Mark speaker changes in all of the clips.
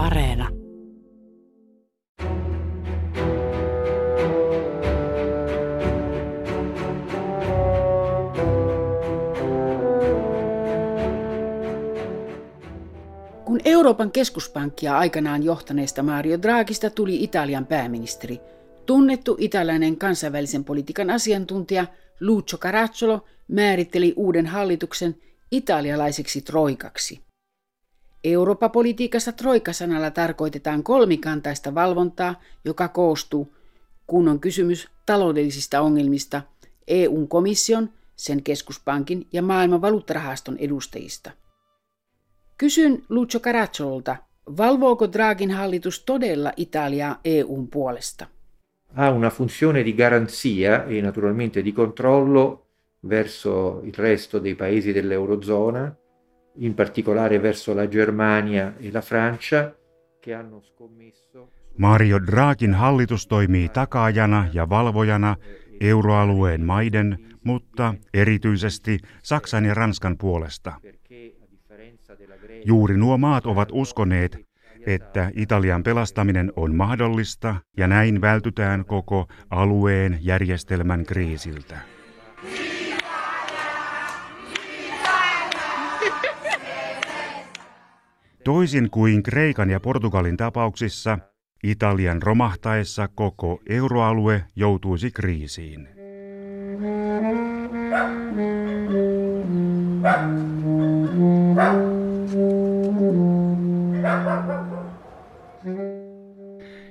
Speaker 1: Areena. Kun Euroopan keskuspankkia aikanaan johtaneesta Mario Draghista tuli Italian pääministeri, tunnettu italialainen kansainvälisen politiikan asiantuntija Lucio Caracciolo määritteli uuden hallituksen italialaiseksi troikaksi. Eurooppa-politiikassa troikasanalla tarkoitetaan kolmikantaista valvontaa, joka koostuu, kun on kysymys taloudellisista ongelmista, EUn komission, sen keskuspankin ja maailman valuuttarahaston edustajista. Kysyn Lucio Caracciolta, valvooko Draghin hallitus todella Italiaa EUn puolesta?
Speaker 2: Ha una funzione di garanzia e naturalmente di controllo verso il resto dei paesi dell'Eurozona, in particolare verso la Germania e la Francia, che hanno scommesso...
Speaker 3: Mario Draghin hallitus toimii takaajana ja valvojana euroalueen maiden, mutta erityisesti Saksan ja Ranskan puolesta. Juuri nuo maat ovat uskoneet, että Italian pelastaminen on mahdollista ja näin vältytään koko alueen järjestelmän kriisiltä. Toisin kuin Kreikan ja Portugalin tapauksissa, Italian romahtaessa koko euroalue joutuisi kriisiin.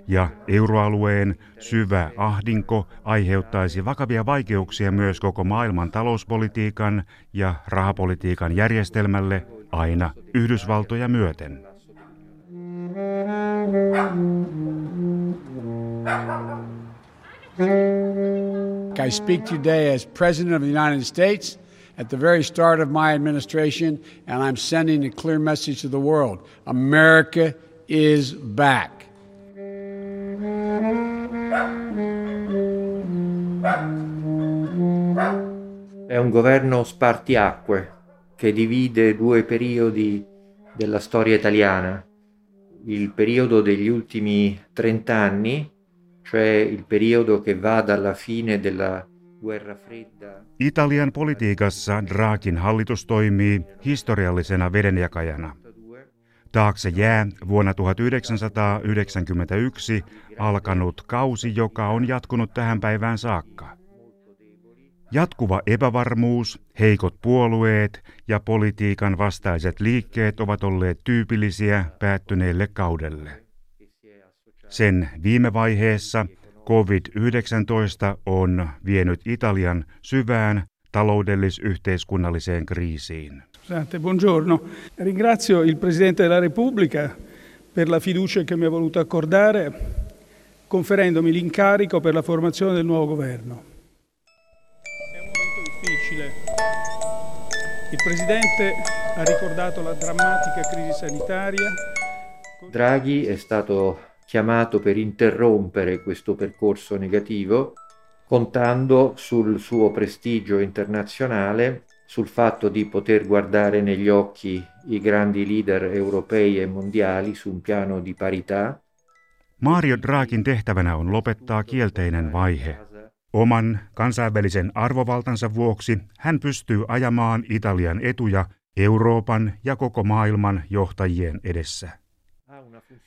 Speaker 3: Ja euroalueen syvä ahdinko aiheuttaisi vakavia vaikeuksia myös koko maailman talouspolitiikan ja rahapolitiikan järjestelmälle aina Yhdysvaltoja myöten.
Speaker 4: I speak today as President of the United States at the very start of my administration, and I'm sending a clear message to the world America is back.
Speaker 2: È un governo spartiacque che divide due periodi della storia italiana, il periodo degli ultimi trent'anni, cioè il periodo che va dalla fine della guerra fredda.
Speaker 3: Italian politiikassa Draghin hallitus toimii historiallisena vedenjakajana. Taakse jää vuonna 1991 alkanut kausi, joka on jatkunut tähän päivään saakka. Jatkuva epävarmuus, heikot puolueet ja politiikan vastaiset liikkeet ovat olleet tyypillisiä päättyneelle kaudelle. Sen viime vaiheessa COVID-19 on vienyt Italian syvään taloudellis-yhteiskunnalliseen kriisiin.
Speaker 5: Buongiorno. Ringrazio il Presidente della Repubblica per la fiducia che mi ha voluto accordare, conferendomi l'incarico per la formazione del nuovo governo. Difficile. Il Presidente ha ricordato la drammatica crisi sanitaria.
Speaker 2: Draghi è stato chiamato per interrompere questo percorso negativo, contando sul suo prestigio internazionale, sul fatto di poter guardare negli occhi i grandi leader europei e mondiali su un piano di parità.
Speaker 3: Mario Draghin tehtävänä on lopettaa kielteinen vaihe, Oman kansainvälisen arvovaltansa vuoksi hän pystyy ajamaan Italian etuja Euroopan ja koko maailman johtajien edessä.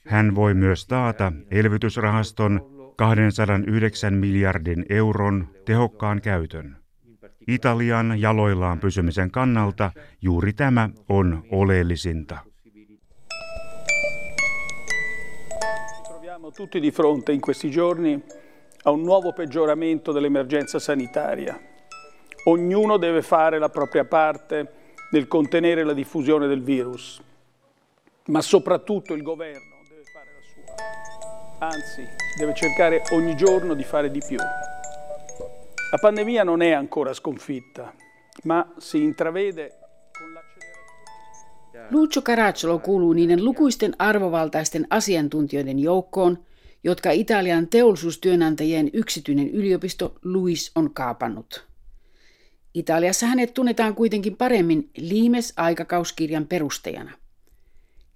Speaker 3: Hän voi myös taata elvytysrahaston 209 miljardin euron tehokkaan käytön. Italian jaloillaan pysymisen kannalta juuri tämä on oleellisinta.
Speaker 5: Tutti di fronte in questi giorni a un nuovo peggioramento dell'emergenza sanitaria. Ognuno deve fare la propria parte nel contenere la diffusione del virus, ma soprattutto il governo deve fare la sua, anzi deve cercare ogni giorno di fare di più. La pandemia non è ancora sconfitta, ma si intravede
Speaker 1: Lucio Caracciolo kuuluu niiden lukuisten arvovaltaisten asiantuntijoiden joukkoon, jotka Italian teollisuustyönantajien yksityinen yliopisto Luis on kaapannut. Italiassa hänet tunnetaan kuitenkin paremmin Limes-aikakauskirjan perustajana.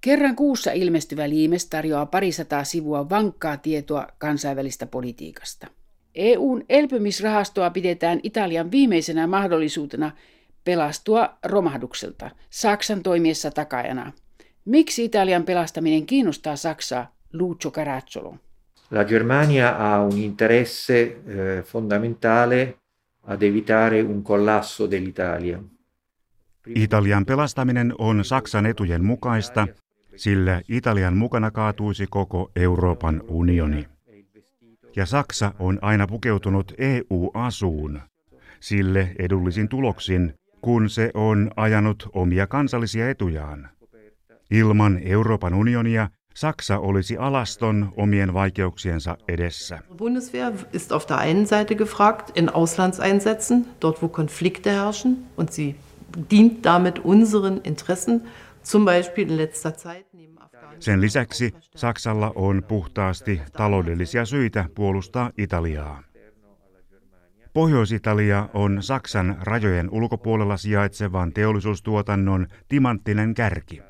Speaker 1: Kerran kuussa ilmestyvä liimes tarjoaa parisataa sivua vankkaa tietoa kansainvälistä politiikasta. EUn elpymisrahastoa pidetään Italian viimeisenä mahdollisuutena pelastua romahdukselta Saksan toimiessa takajana. Miksi Italian pelastaminen kiinnostaa Saksaa? Lucio Carazzolo.
Speaker 2: La Germania ha un interesse eh, fondamentale ad evitare un collasso dell'Italia.
Speaker 3: Italian pelastaminen on Saksan etujen mukaista, sillä Italian mukana kaatuisi koko Euroopan unioni. Ja Saksa on aina pukeutunut EU-asuun, sille edullisin tuloksin, kun se on ajanut omia kansallisia etujaan. Ilman Euroopan unionia Saksa olisi alaston omien vaikeuksiensa edessä.
Speaker 6: Bundeswehr ist auf der einen Seite gefragt in Auslandseinsätzen, dort wo Konflikte herrschen und sie dient damit unseren Interessen, zum Beispiel in letzter Zeit neben
Speaker 3: Sen lisäksi Saksalla on puhtaasti taloudellisia syitä puolustaa Italiaa. Pohjois-Italia on Saksan rajojen ulkopuolella sijaitsevan teollisuustuotannon timanttinen kärki.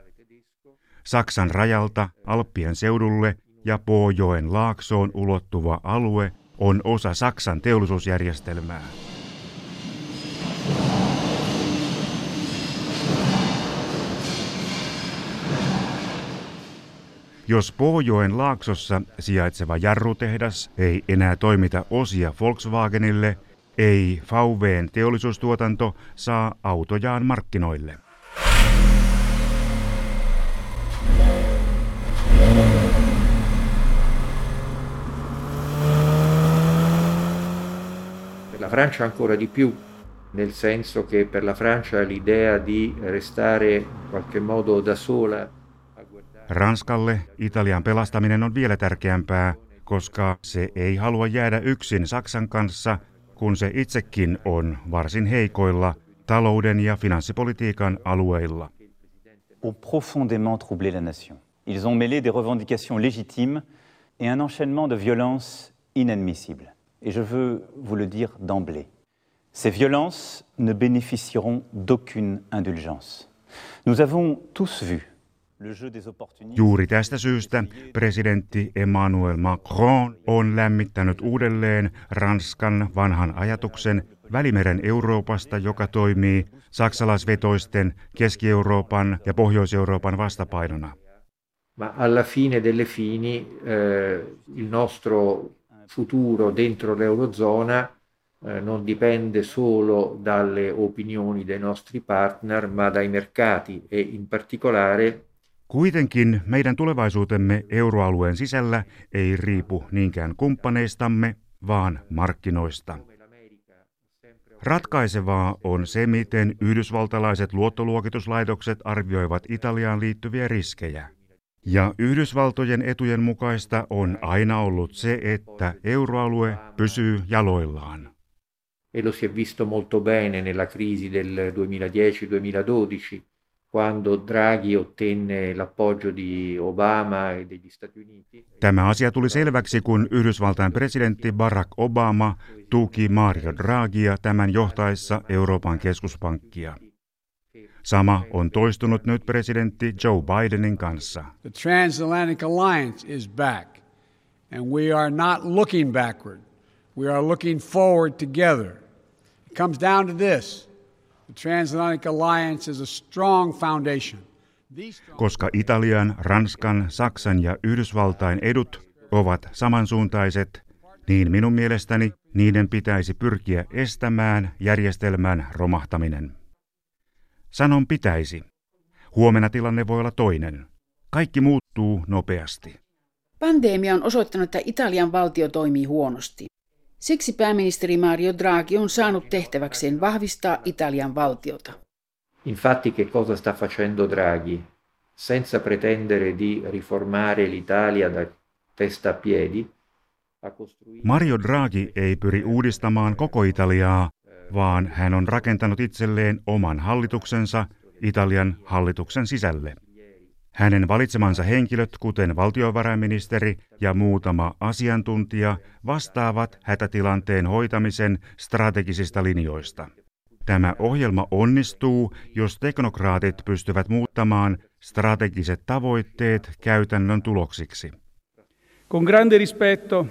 Speaker 3: Saksan rajalta Alppien seudulle ja Poojoen laaksoon ulottuva alue on osa Saksan teollisuusjärjestelmää. Jos Pohjoen laaksossa sijaitseva jarrutehdas ei enää toimita osia Volkswagenille, ei VWn teollisuustuotanto saa autojaan markkinoille.
Speaker 2: la Francia ancora di più, nel senso che per la Francia l'idea di restare in qualche modo da sola
Speaker 3: Ranskalle Italian pelastaminen on vielä tärkeämpää, koska se ei halua jäädä yksin Saksan kanssa, kun se itsekin on varsin heikoilla talouden ja finanssipolitiikan alueilla.
Speaker 7: Ont profondément troublé la nation. Ils ont mêlé des revendications légitimes et un enchaînement de violences inadmissibles. Et je veux vous le dire d'emblée. Ces violences ne bénéficieront d'aucune indulgence. Nous avons tous vu
Speaker 3: Juuri tästä syystä presidentti Emmanuel Macron on lämmittänyt uudelleen Ranskan vanhan ajatuksen Välimeren Euroopasta, joka toimii saksalaisvetoisten Keski-Euroopan ja Pohjois-Euroopan vastapainona.
Speaker 2: Ma alla fine delle fini eh, il nostro futuro dentro l'Eurozona eh, non dipende solo dalle opinioni dei nostri partner, ma dai mercati e in particolare
Speaker 3: Kuitenkin meidän tulevaisuutemme euroalueen sisällä ei riipu niinkään kumppaneistamme, vaan markkinoista. Ratkaisevaa on se, miten yhdysvaltalaiset luottoluokituslaitokset arvioivat Italiaan liittyviä riskejä. Ja Yhdysvaltojen etujen mukaista on aina ollut se, että euroalue pysyy jaloillaan.
Speaker 2: E lo si è visto molto bene nella crisi del 2010-2012, quando Draghi ottenne l'appoggio di Obama e degli Stati Uniti.
Speaker 3: Tämä asia tuli selväksi, kun Yhdysvaltain presidentti Barack Obama tuki Mario Draghia tämän johtaessa Euroopan keskuspankkia. Sama on toistunut nyt presidentti Joe Bidenin kanssa.
Speaker 4: The transatlantic alliance is back and we are not looking backward. We are looking forward together. It comes down to this. The transatlantic alliance is a strong foundation.
Speaker 3: Koska Italian, Ranskan, Saksan ja Yhdysvaltain edut ovat samansuuntaiset, niin minun mielestäni niiden pitäisi pyrkiä estämään järjestelmän romahtaminen. Sanon pitäisi. Huomenna tilanne voi olla toinen. Kaikki muuttuu nopeasti.
Speaker 1: Pandemia on osoittanut, että Italian valtio toimii huonosti. Siksi pääministeri Mario Draghi on saanut tehtäväkseen vahvistaa Italian valtiota.
Speaker 2: Infatti che cosa sta facendo Draghi? Senza pretendere di riformare l'Italia da testa a piedi,
Speaker 3: Mario Draghi ei pyri uudistamaan koko Italiaa, vaan hän on rakentanut itselleen oman hallituksensa Italian hallituksen sisälle. Hänen valitsemansa henkilöt, kuten valtiovarainministeri ja muutama asiantuntija, vastaavat hätätilanteen hoitamisen strategisista linjoista. Tämä ohjelma onnistuu, jos teknokraatit pystyvät muuttamaan strategiset tavoitteet käytännön tuloksiksi.
Speaker 5: Con grande rispetto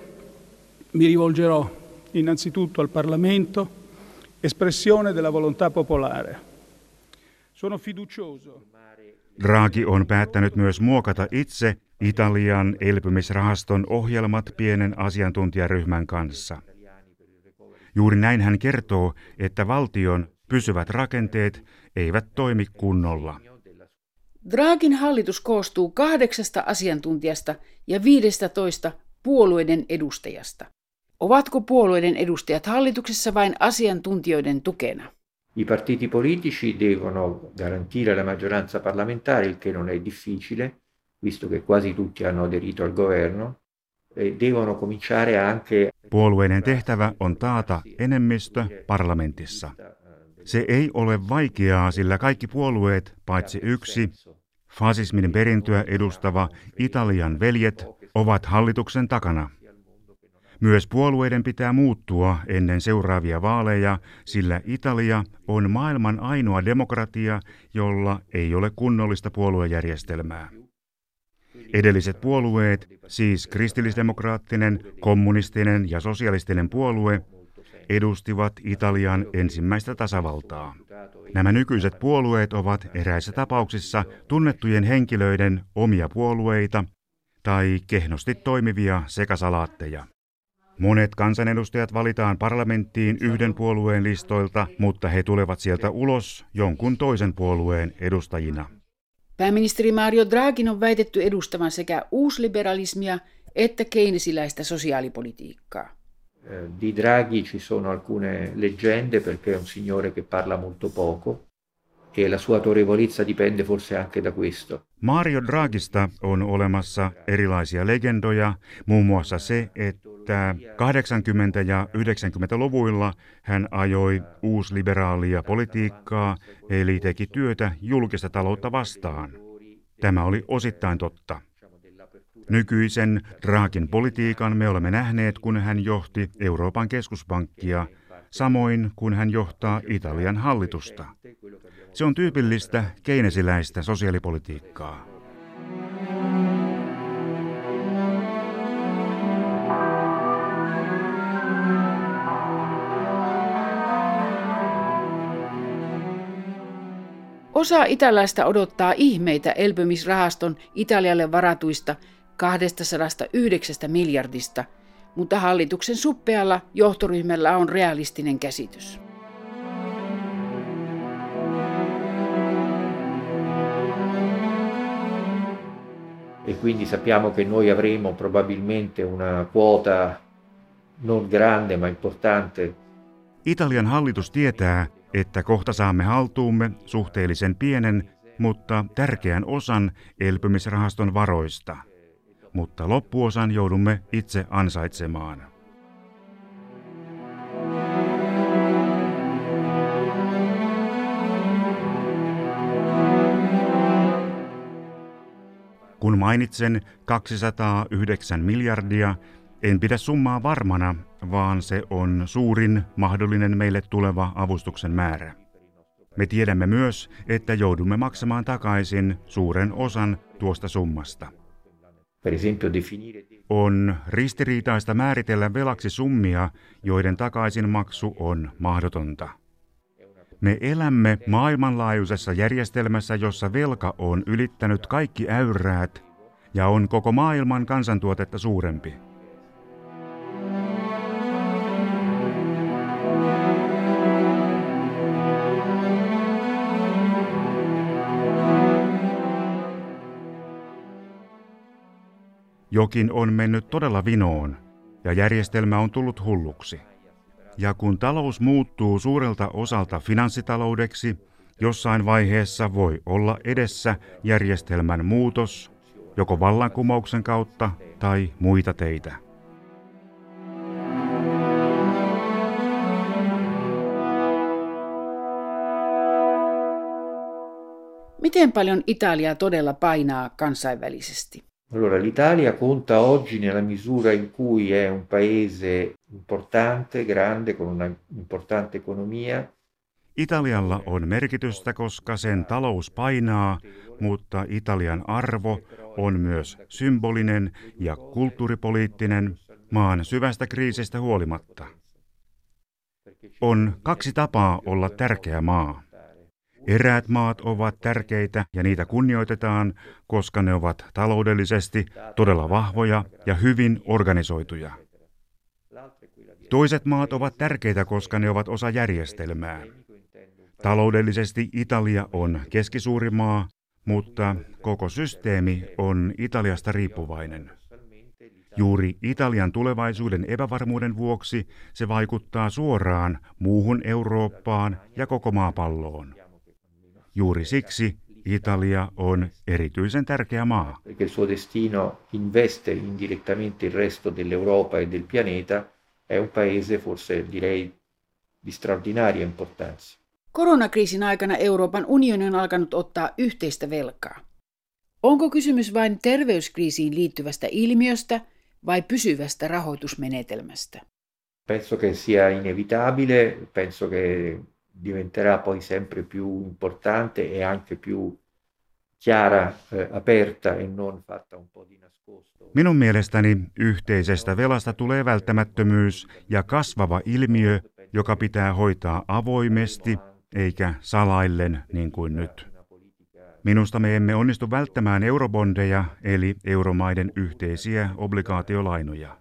Speaker 5: mi rivolgerò innanzitutto al Parlamento, espressione della volontà popolare. Sono fiducioso.
Speaker 3: Draghi on päättänyt myös muokata itse Italian elpymisrahaston ohjelmat pienen asiantuntijaryhmän kanssa. Juuri näin hän kertoo, että valtion pysyvät rakenteet eivät toimi kunnolla.
Speaker 1: Dragin hallitus koostuu kahdeksasta asiantuntijasta ja viidestätoista puolueiden edustajasta. Ovatko puolueiden edustajat hallituksessa vain asiantuntijoiden tukena?
Speaker 2: I partiti politici devono garantire la maggioranza parlamentare, il che non è difficile, visto che quasi tutti hanno aderito al governo, e devono cominciare anche...
Speaker 3: Puolueiden tehtävä on taata enemmistö parlamentissa. Se ei ole vaikeaa, sillä kaikki puolueet, paitsi yksi, fasismin perintöä edustava Italian veljet, ovat hallituksen takana. Myös puolueiden pitää muuttua ennen seuraavia vaaleja, sillä Italia on maailman ainoa demokratia, jolla ei ole kunnollista puoluejärjestelmää. Edelliset puolueet, siis kristillisdemokraattinen, kommunistinen ja sosialistinen puolue, edustivat Italian ensimmäistä tasavaltaa. Nämä nykyiset puolueet ovat eräissä tapauksissa tunnettujen henkilöiden omia puolueita tai kehnosti toimivia sekasalaatteja. Monet kansanedustajat valitaan parlamenttiin yhden puolueen listoilta, mutta he tulevat sieltä ulos jonkun toisen puolueen edustajina.
Speaker 1: Pääministeri Mario Draghin on väitetty edustavan sekä uusliberalismia että keinesiläistä sosiaalipolitiikkaa.
Speaker 2: Eh, di Draghi ci sono alcune leggende perché è un signore che parla molto poco e la sua autorevolezza dipende forse anche da questo.
Speaker 3: Mario Draghista on olemassa erilaisia legendoja, muun muassa se, että 80- ja 90-luvuilla hän ajoi uusliberaalia politiikkaa, eli teki työtä julkista taloutta vastaan. Tämä oli osittain totta. Nykyisen Draakin politiikan me olemme nähneet, kun hän johti Euroopan keskuspankkia, samoin kuin hän johtaa Italian hallitusta. Se on tyypillistä keinesiläistä sosiaalipolitiikkaa.
Speaker 1: Osa italaista odottaa ihmeitä elpymisrahaston Italialle varatuista 209 miljardista, mutta hallituksen suppealla johtoryhmällä on realistinen käsitys.
Speaker 2: E quindi sappiamo che noi avremo probabilmente una quota non grande ma importante.
Speaker 3: Italian hallitus tietää, että kohta saamme haltuumme suhteellisen pienen, mutta tärkeän osan elpymisrahaston varoista – mutta loppuosan joudumme itse ansaitsemaan. Kun mainitsen 209 miljardia, en pidä summaa varmana, vaan se on suurin mahdollinen meille tuleva avustuksen määrä. Me tiedämme myös, että joudumme maksamaan takaisin suuren osan tuosta summasta. On ristiriitaista määritellä velaksi summia, joiden takaisinmaksu on mahdotonta. Me elämme maailmanlaajuisessa järjestelmässä, jossa velka on ylittänyt kaikki äyräät ja on koko maailman kansantuotetta suurempi. Jokin on mennyt todella vinoon ja järjestelmä on tullut hulluksi. Ja kun talous muuttuu suurelta osalta finanssitaloudeksi, jossain vaiheessa voi olla edessä järjestelmän muutos, joko vallankumouksen kautta tai muita teitä.
Speaker 1: Miten paljon Italia todella painaa kansainvälisesti?
Speaker 2: Allora, l'Italia conta oggi nella misura in cui è un paese importante, grande, con una importante economia.
Speaker 3: Italialla on merkitystä, koska sen talous painaa, mutta Italian arvo on myös symbolinen ja kulttuuripoliittinen maan syvästä kriisistä huolimatta. On kaksi tapaa olla tärkeä maa. Eräät maat ovat tärkeitä ja niitä kunnioitetaan, koska ne ovat taloudellisesti todella vahvoja ja hyvin organisoituja. Toiset maat ovat tärkeitä, koska ne ovat osa järjestelmää. Taloudellisesti Italia on keskisuuri maa, mutta koko systeemi on Italiasta riippuvainen. Juuri Italian tulevaisuuden epävarmuuden vuoksi se vaikuttaa suoraan muuhun Eurooppaan ja koko maapalloon. Juuri siksi Italia on erityisen tärkeä maa.
Speaker 2: Il suo destino investe indirettamente il resto dell'Europa e del pianeta, è un paese forse direi di straordinaria importanza.
Speaker 1: Koronakriisin aikana Euroopan unioni on alkanut ottaa yhteistä velkaa. Onko kysymys vain terveyskriisiin liittyvästä ilmiöstä vai pysyvästä rahoitusmenetelmästä?
Speaker 2: Penso che sia inevitabile, penso che diventerà poi sempre più importante e anche più chiara, eh, aperta e non fatta un po' di nascosto.
Speaker 3: Minun mielestäni yhteisestä velasta tulee välttämättömyys ja kasvava ilmiö, joka pitää hoitaa avoimesti eikä salaillen niin kuin nyt. Minusta me emme onnistu välttämään eurobondeja eli euromaiden yhteisiä obligaatiolainoja.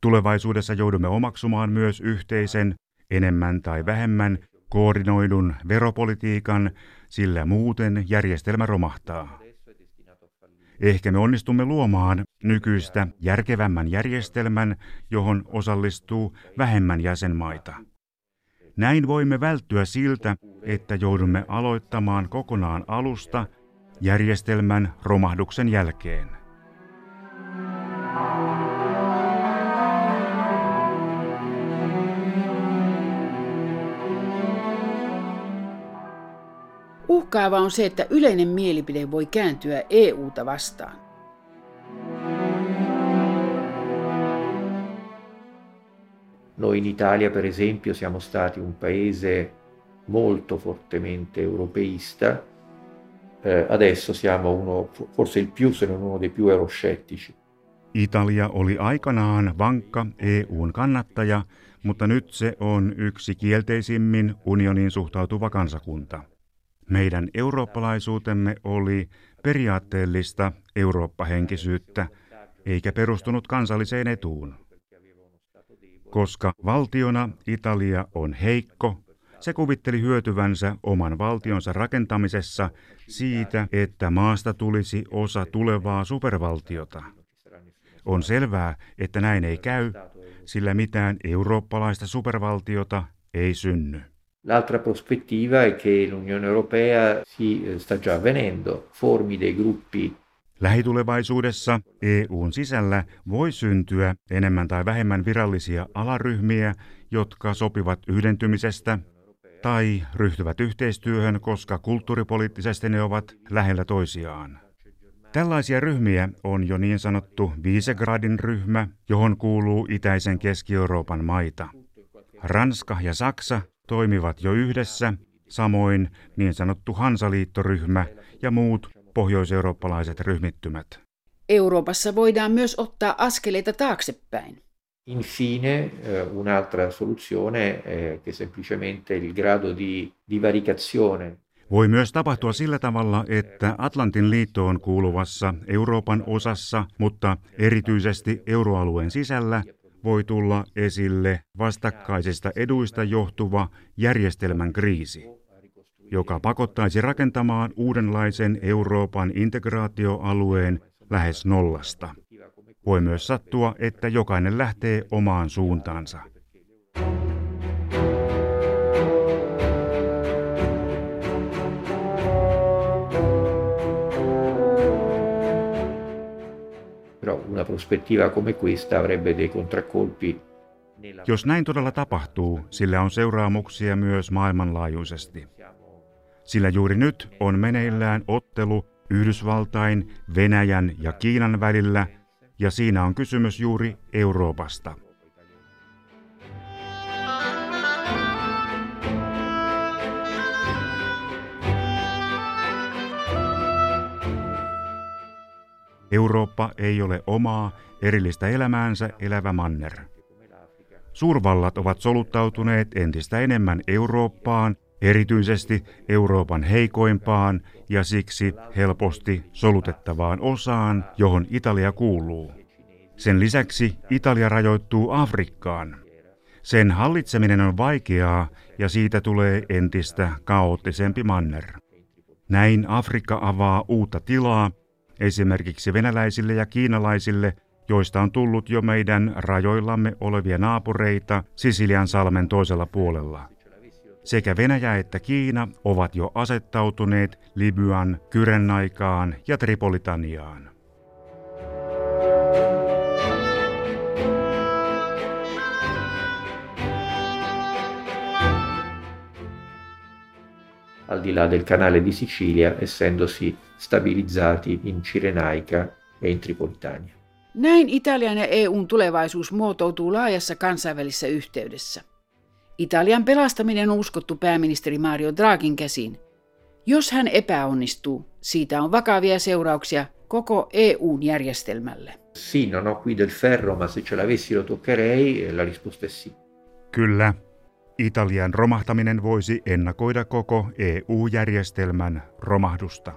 Speaker 3: Tulevaisuudessa joudumme omaksumaan myös yhteisen, enemmän tai vähemmän koordinoidun veropolitiikan, sillä muuten järjestelmä romahtaa. Ehkä me onnistumme luomaan nykyistä järkevämmän järjestelmän, johon osallistuu vähemmän jäsenmaita. Näin voimme välttyä siltä, että joudumme aloittamaan kokonaan alusta järjestelmän romahduksen jälkeen.
Speaker 1: Uhkaava on se, että yleinen mielipide voi kääntyä EUta vastaan.
Speaker 2: Noi in Italia, per esempio, siamo stati un paese molto fortemente europeista, eh, adesso siamo uno, forse il più, se non uno dei più euroscettici.
Speaker 3: Italia oli aikanaan vankka EUn kannattaja, mutta nyt se on yksi kielteisimmin unioniin suhtautuva kansakunta. Meidän eurooppalaisuutemme oli periaatteellista eurooppahenkisyyttä, eikä perustunut kansalliseen etuun. Koska valtiona Italia on heikko, se kuvitteli hyötyvänsä oman valtionsa rakentamisessa siitä, että maasta tulisi osa tulevaa supervaltiota. On selvää, että näin ei käy, sillä mitään eurooppalaista supervaltiota ei synny.
Speaker 2: L'altra prospettiva è che l'Unione Europea si eh, sta già avvenendo, formi dei gruppi
Speaker 3: Lähitulevaisuudessa EUn sisällä voi syntyä enemmän tai vähemmän virallisia alaryhmiä, jotka sopivat yhdentymisestä tai ryhtyvät yhteistyöhön, koska kulttuuripoliittisesti ne ovat lähellä toisiaan. Tällaisia ryhmiä on jo niin sanottu Visegradin ryhmä, johon kuuluu itäisen Keski-Euroopan maita. Ranska ja Saksa toimivat jo yhdessä, samoin niin sanottu Hansaliittoryhmä ja muut pohjoiseurooppalaiset ryhmittymät.
Speaker 1: Euroopassa voidaan myös ottaa askeleita taaksepäin.
Speaker 2: Infine, eh, un'altra soluzione che semplicemente il grado di divaricazione
Speaker 3: voi myös tapahtua sillä tavalla, että Atlantin liittoon kuuluvassa Euroopan osassa, mutta erityisesti euroalueen sisällä, voi tulla esille vastakkaisista eduista johtuva järjestelmän kriisi joka pakottaisi rakentamaan uudenlaisen Euroopan integraatioalueen lähes nollasta. Voi myös sattua, että jokainen lähtee omaan suuntaansa.
Speaker 2: Una prospettiva come questa avrebbe dei contraccolpi
Speaker 3: jos näin todella tapahtuu, sillä on seuraamuksia myös maailmanlaajuisesti sillä juuri nyt on meneillään ottelu Yhdysvaltain, Venäjän ja Kiinan välillä, ja siinä on kysymys juuri Euroopasta. Eurooppa ei ole omaa, erillistä elämäänsä elävä manner. Suurvallat ovat soluttautuneet entistä enemmän Eurooppaan, erityisesti Euroopan heikoimpaan ja siksi helposti solutettavaan osaan, johon Italia kuuluu. Sen lisäksi Italia rajoittuu Afrikkaan. Sen hallitseminen on vaikeaa ja siitä tulee entistä kaoottisempi manner. Näin Afrikka avaa uutta tilaa esimerkiksi venäläisille ja kiinalaisille, joista on tullut jo meidän rajoillamme olevia naapureita Sisilian salmen toisella puolella. Sekä Venäjä että Kiina ovat jo asettautuneet Libyan, Kyrenaikaan ja Tripolitaniaan.
Speaker 2: Al di là del canale di Sicilia, essendosi stabilizzati in Cirenaica e in Tripolitania.
Speaker 1: Näin Italian ja EUn tulevaisuus muotoutuu laajassa kansainvälisessä yhteydessä. Italian pelastaminen on uskottu pääministeri Mario Draghin käsiin. Jos hän epäonnistuu, siitä on vakavia seurauksia koko EUn järjestelmälle.
Speaker 2: Sì, non ho qui del ferro, ma se ce l'avessi lo toccherei, la risposta è sì.
Speaker 3: Kyllä, Italian romahtaminen voisi ennakoida koko EU-järjestelmän romahdusta.